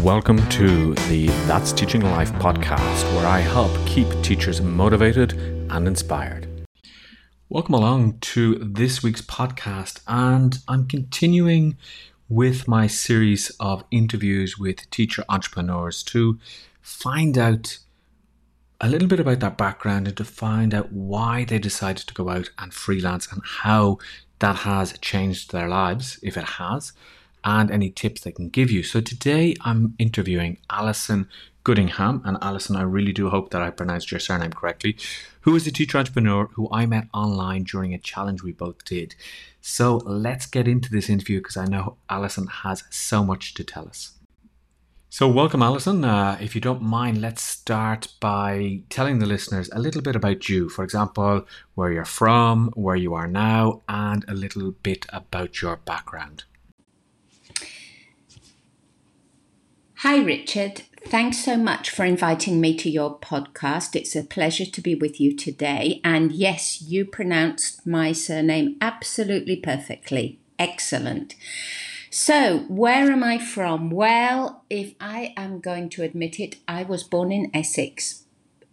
Welcome to the That's Teaching Life podcast, where I help keep teachers motivated and inspired. Welcome along to this week's podcast, and I'm continuing with my series of interviews with teacher entrepreneurs to find out a little bit about their background and to find out why they decided to go out and freelance and how that has changed their lives, if it has and any tips they can give you. So today I'm interviewing Alison Goodingham. And Alison, I really do hope that I pronounced your surname correctly, who is a teacher entrepreneur who I met online during a challenge we both did. So let's get into this interview because I know Alison has so much to tell us. So, welcome, Alison. Uh, if you don't mind, let's start by telling the listeners a little bit about you. For example, where you're from, where you are now, and a little bit about your background. Hi, Richard. Thanks so much for inviting me to your podcast. It's a pleasure to be with you today. And yes, you pronounced my surname absolutely perfectly. Excellent. So, where am I from? Well, if I am going to admit it, I was born in Essex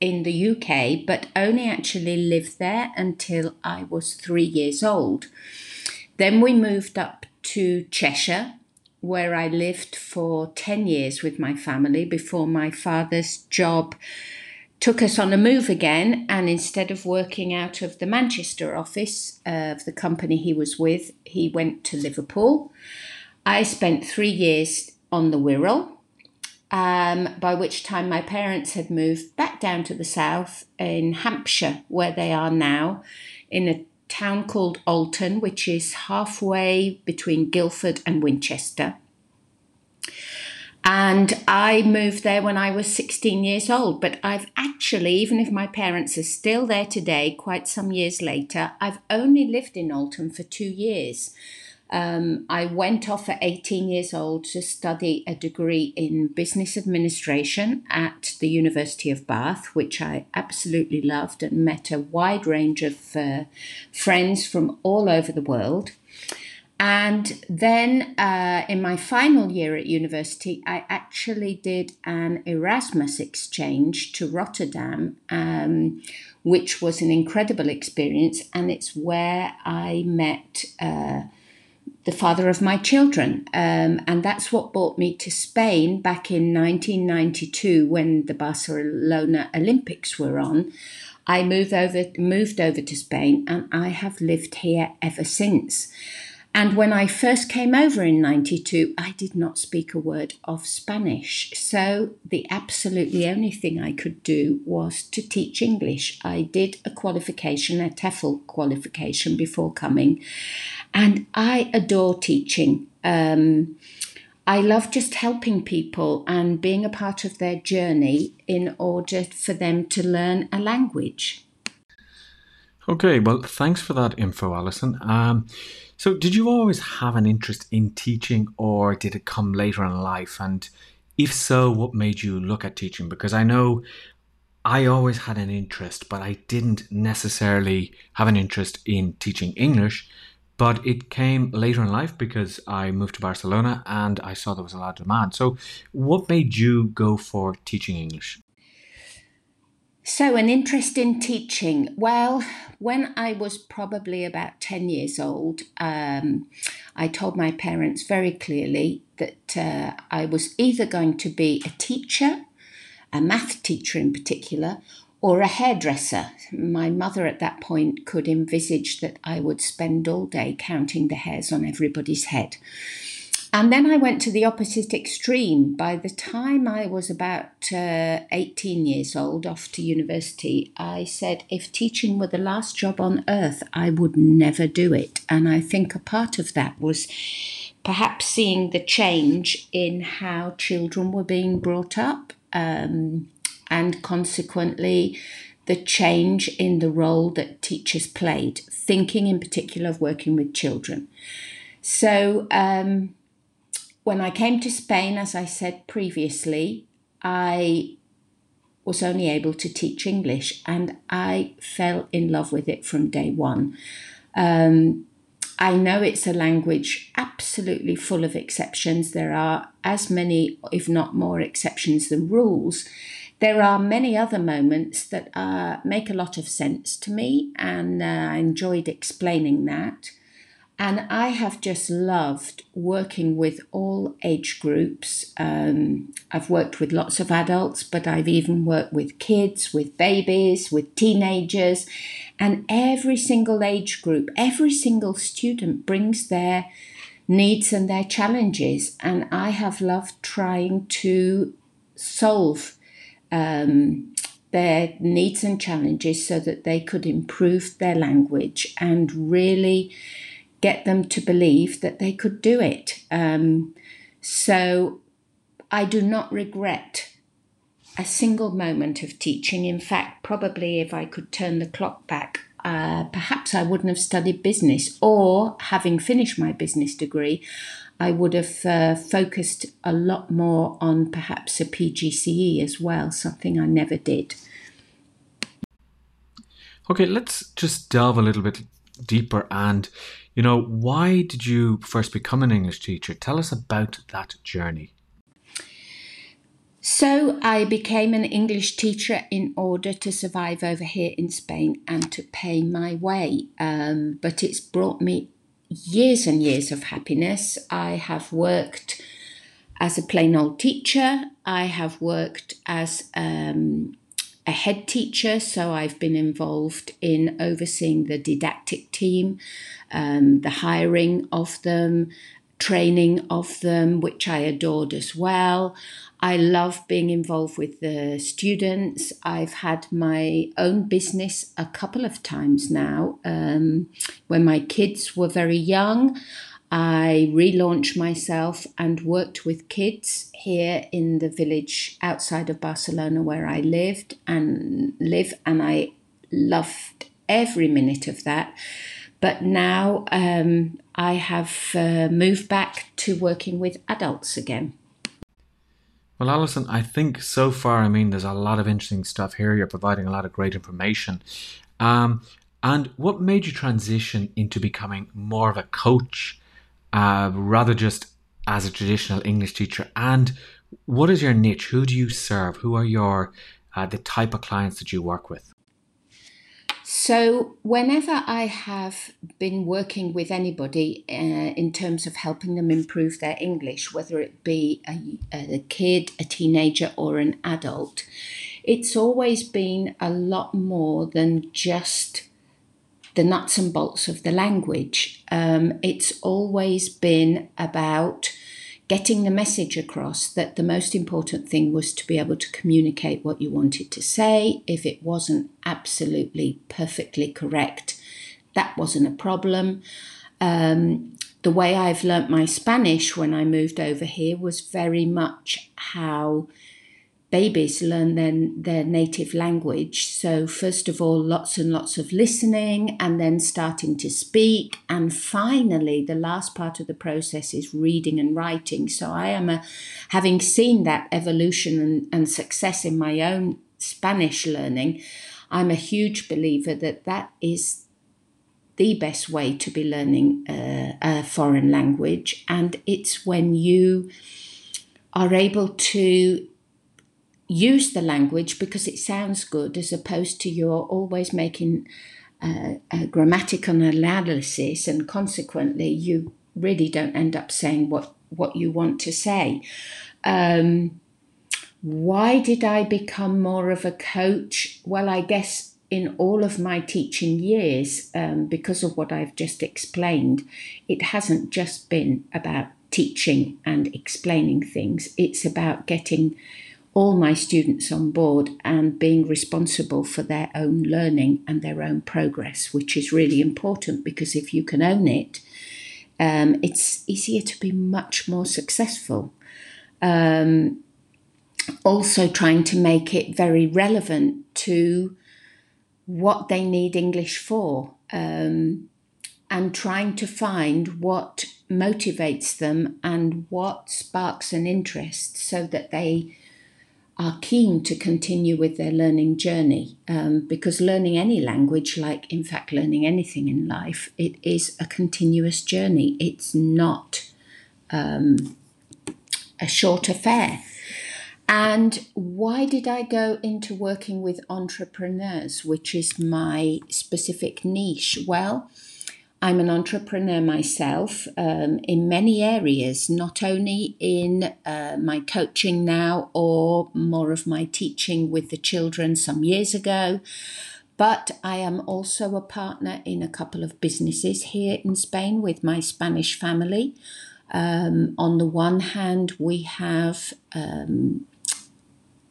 in the UK, but only actually lived there until I was three years old. Then we moved up to Cheshire where I lived for 10 years with my family before my father's job took us on a move again. And instead of working out of the Manchester office of the company he was with, he went to Liverpool. I spent three years on the Wirral. Um, by which time my parents had moved back down to the south in Hampshire, where they are now, in a town called Alton, which is halfway between Guildford and Winchester. And I moved there when I was 16 years old. But I've actually, even if my parents are still there today, quite some years later, I've only lived in Alton for two years. Um, I went off at 18 years old to study a degree in business administration at the University of Bath, which I absolutely loved and met a wide range of uh, friends from all over the world. And then uh, in my final year at university, I actually did an Erasmus exchange to Rotterdam, um, which was an incredible experience. And it's where I met. Uh, the father of my children. Um, and that's what brought me to Spain back in 1992 when the Barcelona Olympics were on. I moved over, moved over to Spain and I have lived here ever since. And when I first came over in 92, I did not speak a word of Spanish. So the absolutely only thing I could do was to teach English. I did a qualification, a TEFL qualification before coming. And I adore teaching. Um, I love just helping people and being a part of their journey in order for them to learn a language. Okay, well, thanks for that info, Alison. Um, so, did you always have an interest in teaching, or did it come later in life? And if so, what made you look at teaching? Because I know I always had an interest, but I didn't necessarily have an interest in teaching English. But it came later in life because I moved to Barcelona and I saw there was a lot of demand. So, what made you go for teaching English? So, an interest in teaching. Well, when I was probably about 10 years old, um, I told my parents very clearly that uh, I was either going to be a teacher, a math teacher in particular, or a hairdresser. My mother at that point could envisage that I would spend all day counting the hairs on everybody's head. And then I went to the opposite extreme. By the time I was about uh, 18 years old, off to university, I said if teaching were the last job on earth, I would never do it. And I think a part of that was perhaps seeing the change in how children were being brought up. Um, and consequently the change in the role that teachers played, thinking in particular of working with children. So, um, when I came to Spain, as I said previously, I was only able to teach English and I fell in love with it from day one. Um, I know it's a language absolutely full of exceptions. There are as many, if not more, exceptions than rules. There are many other moments that uh, make a lot of sense to me, and uh, I enjoyed explaining that. And I have just loved working with all age groups. Um, I've worked with lots of adults, but I've even worked with kids, with babies, with teenagers. And every single age group, every single student brings their needs and their challenges. And I have loved trying to solve um, their needs and challenges so that they could improve their language and really get them to believe that they could do it. Um, so I do not regret a single moment of teaching. In fact, probably if I could turn the clock back, uh, perhaps I wouldn't have studied business, or having finished my business degree, I would have uh, focused a lot more on perhaps a PGCE as well, something I never did. Okay, let's just delve a little bit deeper and you know, why did you first become an English teacher? Tell us about that journey. So, I became an English teacher in order to survive over here in Spain and to pay my way. Um, but it's brought me years and years of happiness. I have worked as a plain old teacher, I have worked as um, a head teacher, so I've been involved in overseeing the didactic team, um, the hiring of them, training of them, which I adored as well. I love being involved with the students. I've had my own business a couple of times now. Um, when my kids were very young, I relaunched myself and worked with kids here in the village outside of Barcelona where I lived and live, and I loved every minute of that. But now um, I have uh, moved back to working with adults again. Well, Alison, I think so far, I mean, there's a lot of interesting stuff here. You're providing a lot of great information. Um, and what made you transition into becoming more of a coach uh, rather just as a traditional English teacher? And what is your niche? Who do you serve? Who are your uh, the type of clients that you work with? So, whenever I have been working with anybody uh, in terms of helping them improve their English, whether it be a, a, kid, a teenager, or an adult, it's always been a lot more than just the nuts and bolts of the language. Um, it's always been about getting the message across that the most important thing was to be able to communicate what you wanted to say. If it wasn't absolutely perfectly correct, that wasn't a problem. Um, the way I've learnt my Spanish when I moved over here was very much how babies learn their, their native language. So, first of all, lots and lots of listening and then starting to speak. And finally, the last part of the process is reading and writing. So, I am a, having seen that evolution and, and success in my own Spanish learning. I'm a huge believer that that is the best way to be learning a foreign language. And it's when you are able to use the language because it sounds good as opposed to you're always making uh, a grammatical analysis and consequently you really don't end up saying what, what you want to say. Um, why did I become more of a coach? Well, I guess in all of my teaching years, um, because of what I've just explained, it hasn't just been about teaching and explaining things, it's about getting all my students on board and being responsible for their own learning and their own progress, which is really important because if you can own it, um, it's easier to be much more successful. Um, also, trying to make it very relevant to what they need English for um, and trying to find what motivates them and what sparks an interest so that they are keen to continue with their learning journey um, because learning any language, like in fact learning anything in life, it is a continuous journey. It's not um, a short affair. And why did I go into working with entrepreneurs, which is my specific niche? Well, I'm an entrepreneur myself um, in many areas, not only in uh, my coaching now or more of my teaching with the children some years ago, but I am also a partner in a couple of businesses here in Spain with my Spanish family. Um, on the one hand, we have um,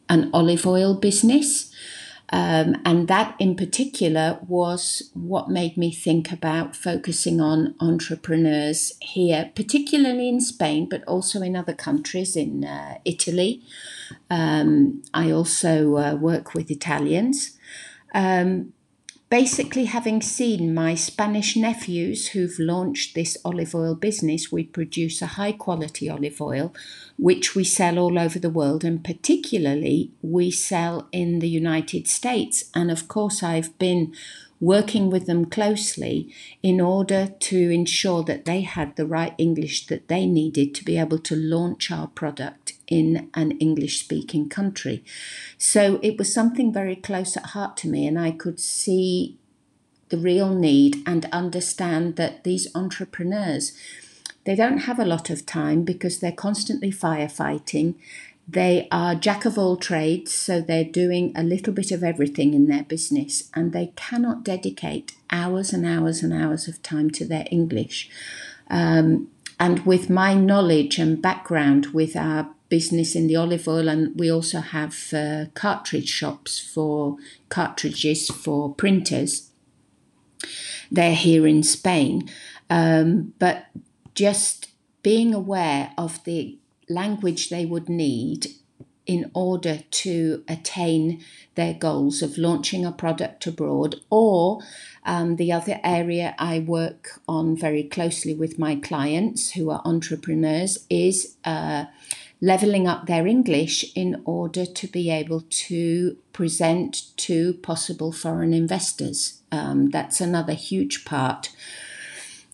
an olive oil business. Um, and that in particular was what made me think about focusing on entrepreneurs here, particularly in Spain, but also in other countries, in uh, Italy. Um, I also uh, work with Italians. Um, basically, having seen my Spanish nephews who've launched this olive oil business, we produce a high quality olive oil which we sell all over the world, and particularly we sell in the United States. And of course, I've been working with them closely in order to ensure that they had the right English that they needed to be able to launch our product in an English speaking country. So it was something very close at heart to me, and I could see the real need and understand that these entrepreneurs they don't have a lot of time because they're constantly firefighting. They are jack of all trades, so they're doing a little bit of everything in their business, and they cannot dedicate hours and hours and hours of time to their English. Um, and with my knowledge and background with our business in the olive oil, and we also have uh, cartridge shops for cartridges for printers. They're here in Spain, um, but just being aware of the language they would need in order to attain their goals of launching a product abroad. Or um, the other area I work on very closely with my clients who are entrepreneurs is uh, leveling up their English in order to be able to present to possible foreign investors. Um, that's another huge part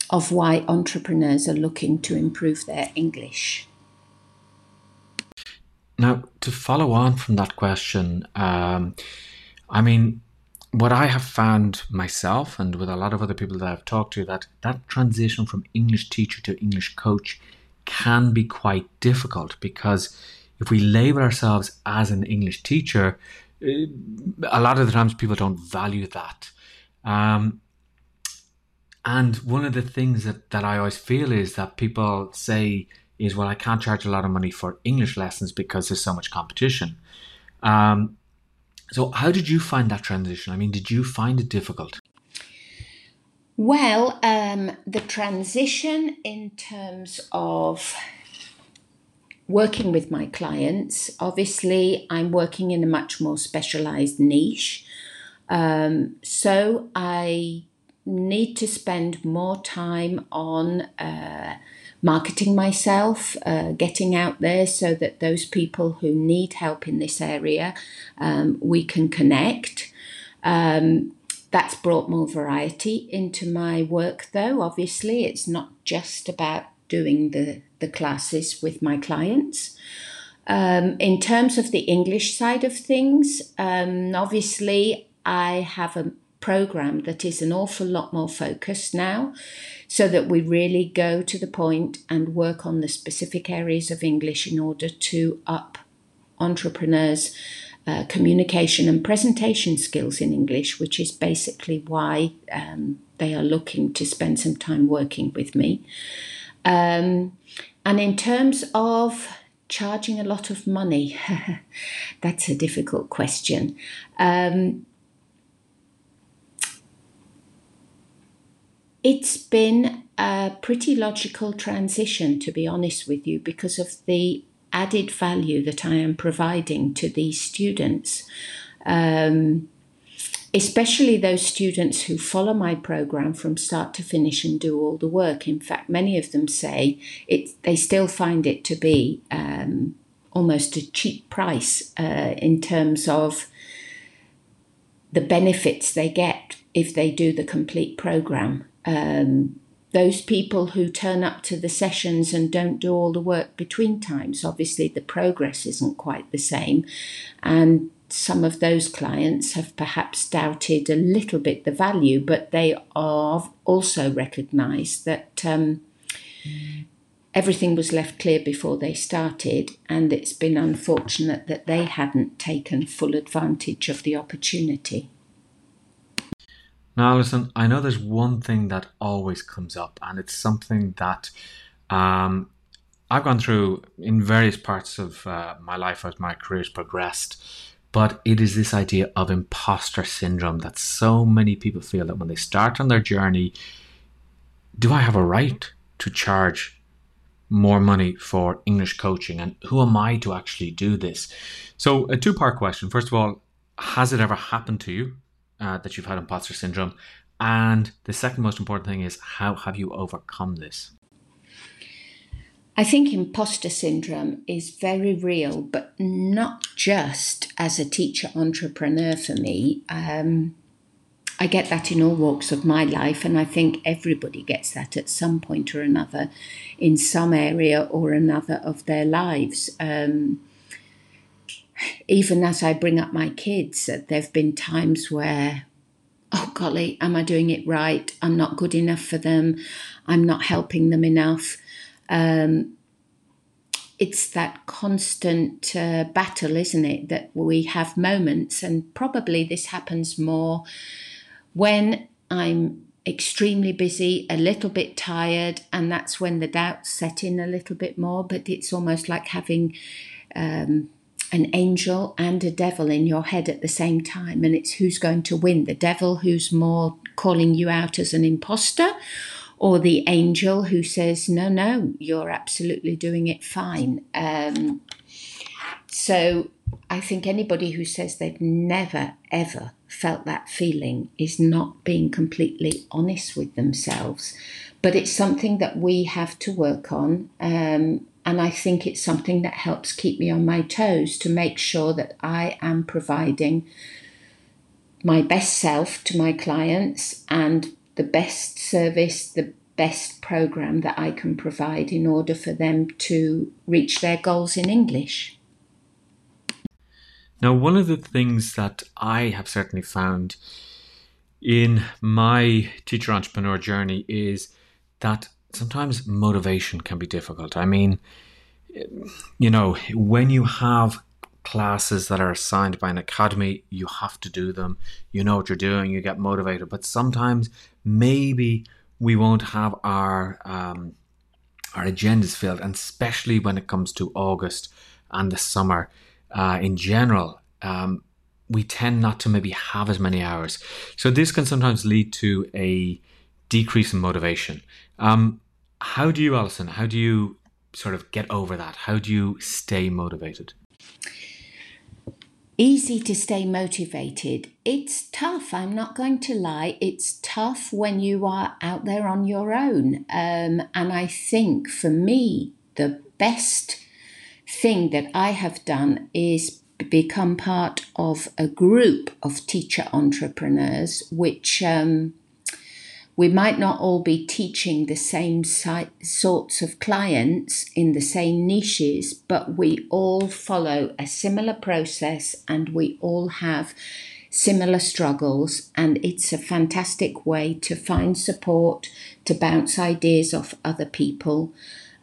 of why entrepreneurs are looking to improve their English. Now, to follow on from that question, um, I mean, what I have found myself and with a lot of other people that I've talked to, that that transition from English teacher to English coach can be quite difficult because if we label ourselves as an English teacher, eh, a lot of the times people don't value that. Um, and one of the things that, that I always feel is that people say is, well, I can't charge a lot of money for English lessons because there's so much competition. Um, so, how did you find that transition? I mean, did you find it difficult? Well, um, the transition in terms of working with my clients, obviously, I'm working in a much more specialized niche. Um, so, I need to spend more time on uh, marketing myself, uh, getting out there so that those people who need help in this area, um, we can connect. Um, that's brought more variety into my work, though. Obviously, it's not just about doing the, the classes with my clients. Um, in terms of the English side of things, um, obviously, I have a program that is an awful lot more focused now so that we really go to the point and work on the specific areas of English in order to up entrepreneurs' uh, communication and presentation skills in English, which is basically why um, they are looking to spend some time working with me. Um, and in terms of charging a lot of money, that's a difficult question. Um, It's been a pretty logical transition, to be honest with you, because of the added value that I am providing to these students. Um, especially those students who follow my program from start to finish and do all the work. In fact, many of them say it, they still find it to be um, almost a cheap price uh, in terms of the benefits they get if they do the complete program. Um, those people who turn up to the sessions and don't do all the work between times, obviously the progress isn't quite the same. And some of those clients have perhaps doubted a little bit the value, but they are also recognised that um, everything was left clear before they started, and it's been unfortunate that they hadn't taken full advantage of the opportunity. Now, Alison, I know there's one thing that always comes up, and it's something that um, I've gone through in various parts of uh, my life as my career's progressed. But it is this idea of imposter syndrome that so many people feel that when they start on their journey, do I have a right to charge more money for English coaching? And who am I to actually do this? So, a two part question. First of all, has it ever happened to you? Uh, that you've had imposter syndrome? And the second most important thing is how have you overcome this? I think imposter syndrome is very real, but not just as a teacher entrepreneur for me. Um, I get that in all walks of my life, and I think everybody gets that at some point or another in some area or another of their lives. Um, even as I bring up my kids, there have been times where, oh golly, am I doing it right? I'm not good enough for them. I'm not helping them enough. Um, it's that constant uh, battle, isn't it? That we have moments, and probably this happens more when I'm extremely busy, a little bit tired, and that's when the doubts set in a little bit more. But it's almost like having um, an angel and a devil in your head at the same time, and it's who's going to win the devil who's more calling you out as an imposter, or the angel who says, No, no, you're absolutely doing it fine. Um, so I think anybody who says they've never, ever felt that feeling is not being completely honest with themselves. But it's something that we have to work on. Um, and I think it's something that helps keep me on my toes to make sure that I am providing my best self to my clients and the best service, the best program that I can provide in order for them to reach their goals in English. Now, one of the things that I have certainly found in my teacher entrepreneur journey is that sometimes motivation can be difficult. I mean, you know, when you have classes that are assigned by an academy, you have to do them. You know what you're doing, you get motivated. But sometimes maybe we won't have our um, our agendas filled, and especially when it comes to August and the summer uh, in general. Um, we tend not to maybe have as many hours. So this can sometimes lead to a decrease in motivation. Um, how do you, Alison, how do you sort of get over that? How do you stay motivated? Easy to stay motivated. It's tough, I'm not going to lie. It's tough when you are out there on your own. Um, and I think for me, the best thing that I have done is become part of a group of teacher entrepreneurs, which um, we might not all be teaching the same si- sorts of clients in the same niches, but we all follow a similar process and we all have similar struggles. And it's a fantastic way to find support, to bounce ideas off other people.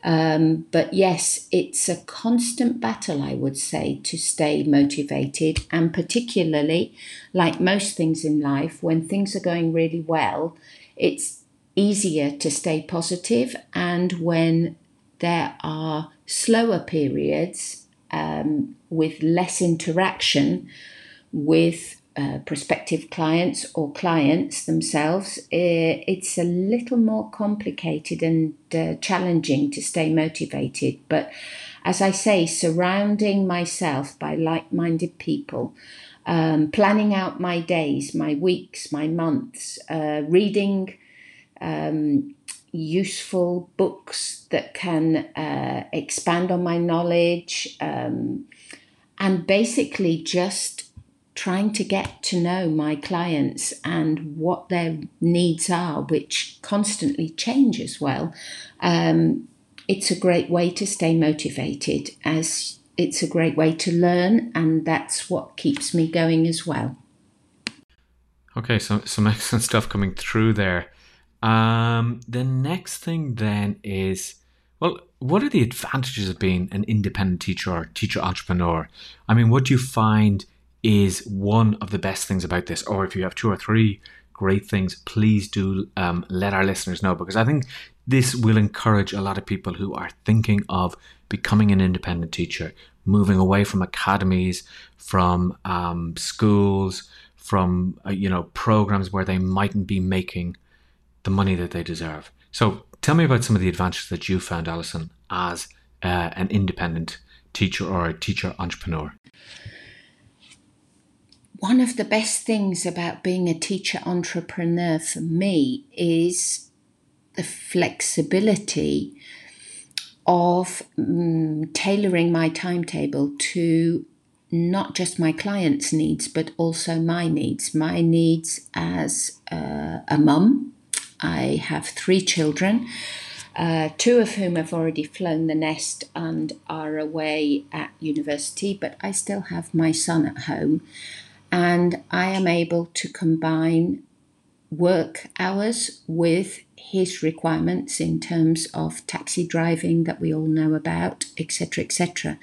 Um, but yes, it's a constant battle, I would say, to stay motivated. And particularly, like most things in life, when things are going really well, it's easier to stay positive, and when there are slower periods um, with less interaction with uh, prospective clients or clients themselves, eh, it's a little more complicated and uh, challenging to stay motivated. But as I say, surrounding myself by like minded people um, planning out my days, my weeks, my months, uh, reading, um, useful books that can uh, expand on my knowledge, um, and basically just trying to get to know my clients and what their needs are, which constantly change as well. Um, it's a great way to stay motivated as it's a great way to learn, and that's what keeps me going as well. Okay, so some excellent stuff coming through there. Um, the next thing then is well, what are the advantages of being an independent teacher or teacher entrepreneur? I mean, what do you find is one of the best things about this? Or if you have two or three great things, please do um, let our listeners know because I think this will encourage a lot of people who are thinking of becoming an independent teacher, moving away from academies, from um, schools, from uh, you know programs where they mightn't be making the money that they deserve. So tell me about some of the advantages that you found, Alison, as uh, an independent teacher or a teacher entrepreneur. One of the best things about being a teacher entrepreneur for me is the flexibility of um, tailoring my timetable to not just my clients' needs, but also my needs. My needs as uh, a mum. I have three children, uh, two of whom have already flown the nest and are away at university, but I still have my son at home. And I am able to combine work hours with his requirements in terms of taxi driving that we all know about, etc., etc.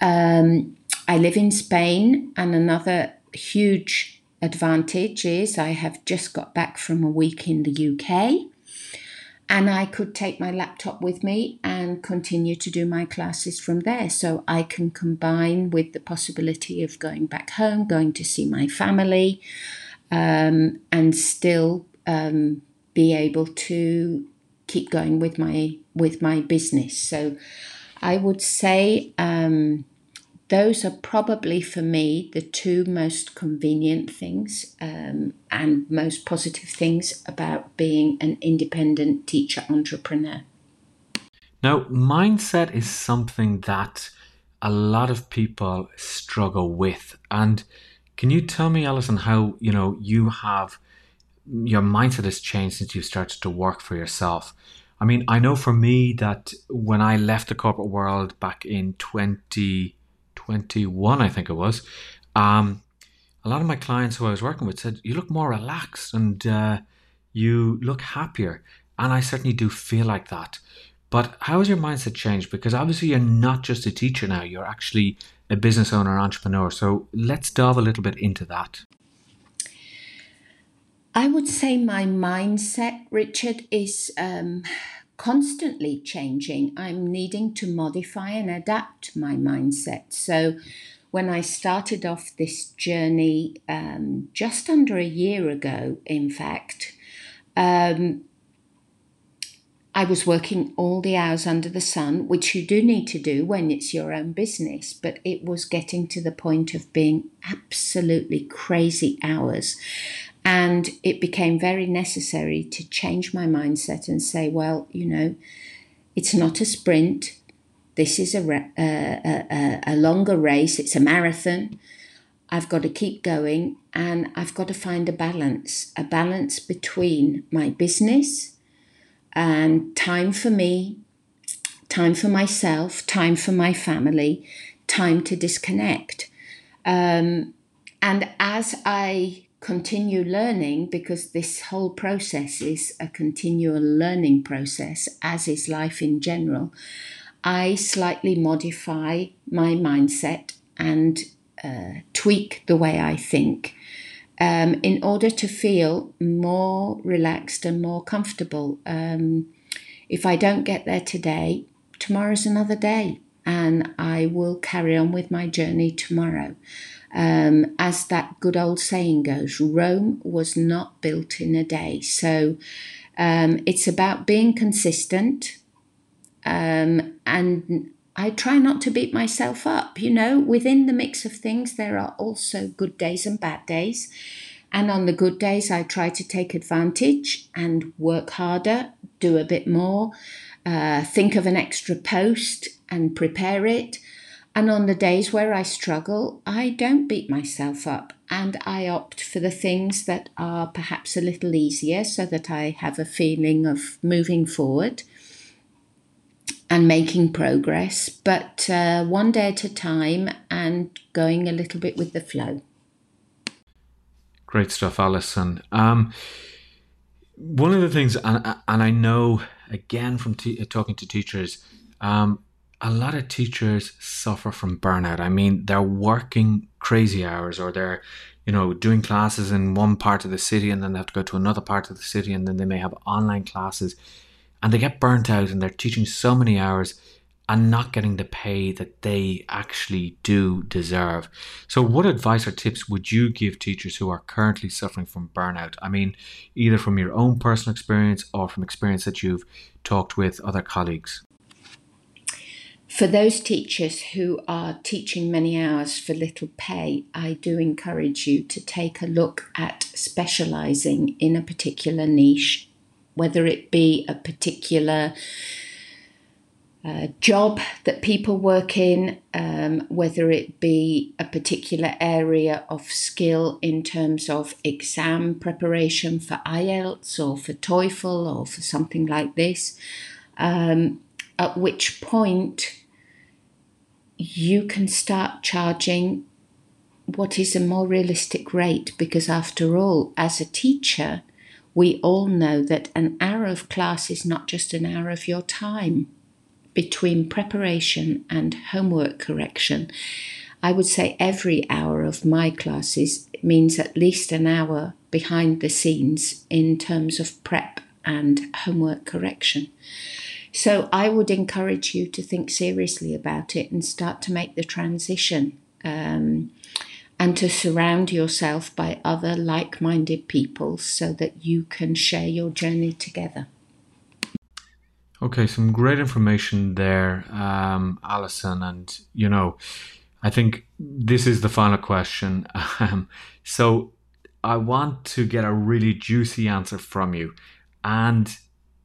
Um, I live in Spain, and another huge advantage is I have just got back from a week in the UK. And I could take my laptop with me and continue to do my classes from there. So I can combine with the possibility of going back home, going to see my family, um, and still um, be able to keep going with my with my business. So I would say um, those are probably for me the two most convenient things um, and most positive things about being an independent teacher entrepreneur. Now, mindset is something that a lot of people struggle with. And can you tell me, Alison, how you know you have your mindset has changed since you started to work for yourself. I mean, I know for me that when I left the corporate world back in 2021, I think it was, um, a lot of my clients who I was working with said, You look more relaxed and uh, you look happier. And I certainly do feel like that. But how has your mindset changed? Because obviously you're not just a teacher now, you're actually a business owner, entrepreneur. So let's delve a little bit into that. I would say my mindset, Richard, is um, constantly changing. I'm needing to modify and adapt my mindset. So, when I started off this journey um, just under a year ago, in fact, um, I was working all the hours under the sun, which you do need to do when it's your own business, but it was getting to the point of being absolutely crazy hours. And it became very necessary to change my mindset and say, well, you know, it's not a sprint. This is a, a, a, uh, uh, uh, a longer race, it's a marathon. I've got to keep going and I've got to find a balance, a balance between my business and time for me, time for myself, time for my family, time to disconnect. Um, and as I continue learning because this whole process is a continual learning process, as is life in general. I slightly modify my mindset and uh, tweak the way I think um, in order to feel more relaxed and more comfortable. Um, if I don't get there today, tomorrow's another day, and I will carry on with my journey tomorrow. Um, as that good old saying goes, Rome was not built in a day. So um, it's about being consistent. Um, and I try not to beat myself up. You know, within the mix of things, there are also good days and bad days. And on the good days, I try to take advantage and work harder, do a bit more, uh, think of an extra post and prepare it. And on the days where I struggle, I don't beat myself up and I opt for the things that are perhaps a little easier so that I have a feeling of moving forward and making progress, but uh, one day at a time and going a little bit with the flow. Great stuff, Alison. Um, one of the things, and, and I know again from t- talking to teachers, um, a lot of teachers suffer from burnout. I mean, they're working crazy hours or they're, you know, doing classes in one part of the city and then they have to go to another part of the city and then they may have online classes and they get burnt out and they're teaching so many hours and not getting the pay that they actually do deserve. So, what advice or tips would you give teachers who are currently suffering from burnout? I mean, either from your own personal experience or from experience that you've talked with other colleagues? For those teachers who are teaching many hours for little pay, I do encourage you to take a look at specialising in a particular niche, whether it be a particular uh, job that people work in, um, whether it be a particular area of skill in terms of exam preparation for IELTS or for TOEFL or for something like this, um, at which point you can start charging what is a more realistic rate because, after all, as a teacher, we all know that an hour of class is not just an hour of your time between preparation and homework correction. I would say every hour of my classes means at least an hour behind the scenes in terms of prep and homework correction. So I would encourage you to think seriously about it and start to make the transition um, and to surround yourself by other like minded people so that you can share your journey together. Okay, some great information there, um, Alison. And, you know, I think this is the final question. Um, so I want to get a really juicy answer from you. And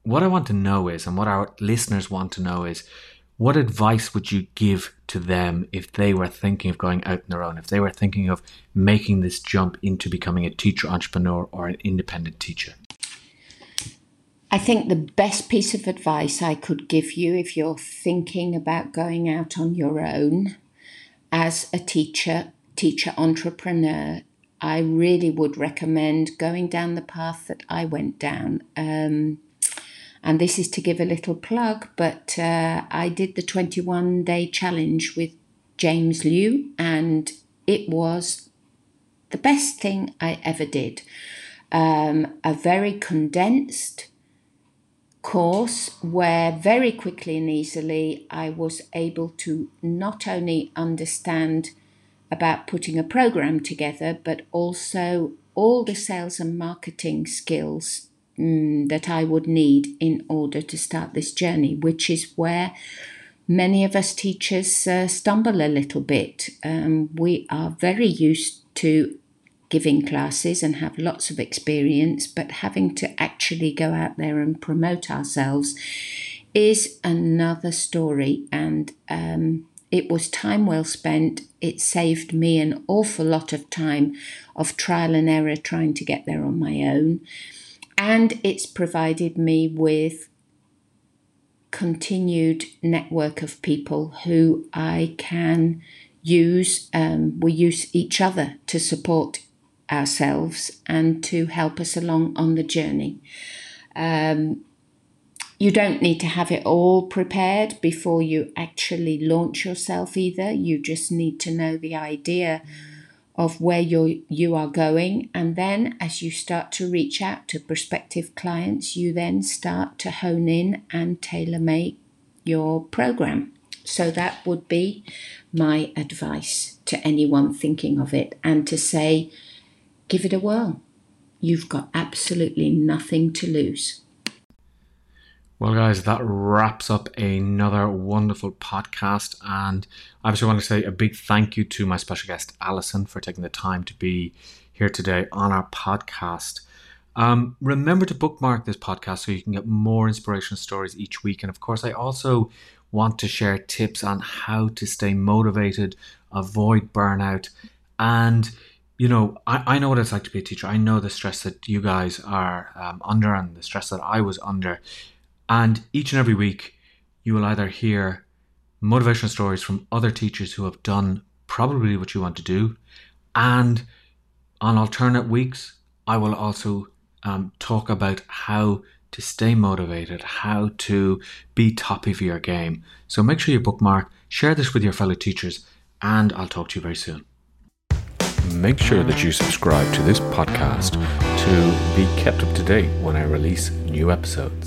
what I want to know is, and what our listeners want to know is, what advice would you give to them if they were thinking of going out on their own, if they were thinking of making this jump into becoming a teacher entrepreneur or an independent teacher? I think the best piece of advice I could give you if you're thinking about going out on your own as a teacher, teacher entrepreneur, I really would recommend going down the path that I went down. Um, and this is to give a little plug, but uh, I did the 21 day challenge with James Liu, and it was the best thing I ever did. Um, a very condensed course where very quickly and easily I was able to not only understand about putting a program together, but also all the sales and marketing skills mm, that I would need in order to start this journey, which is where many of us teachers uh, stumble a little bit. Um, we are very used to giving classes and have lots of experience, but having to actually go out there and promote ourselves is another story. And um, it was time well spent. It saved me an awful lot of time of trial and error trying to get there on my own and it's provided me with continued network of people who I can use. Um, we use each other to support ourselves and to help us along on the journey. Um, you don't need to have it all prepared before you actually launch yourself either. You just need to know the idea. Mm of where you you are going. And then as you start to reach out to prospective clients you then start to hone in and tailor make your program. So that would be my advice to anyone thinking of it and to say give it a whirl. You've got absolutely nothing to lose well, guys, that wraps up another wonderful podcast. And I just want to say a big thank you to my special guest, Alison, for taking the time to be here today on our podcast. Um, remember to bookmark this podcast so you can get more inspirational stories each week. And of course, I also want to share tips on how to stay motivated, avoid burnout, and you know, I, I know what it's like to be a teacher. I know the stress that you guys are um, under and the stress that I was under. And each and every week, you will either hear motivational stories from other teachers who have done probably what you want to do. And on alternate weeks, I will also um, talk about how to stay motivated, how to be top of your game. So make sure you bookmark, share this with your fellow teachers, and I'll talk to you very soon. Make sure that you subscribe to this podcast to be kept up to date when I release new episodes.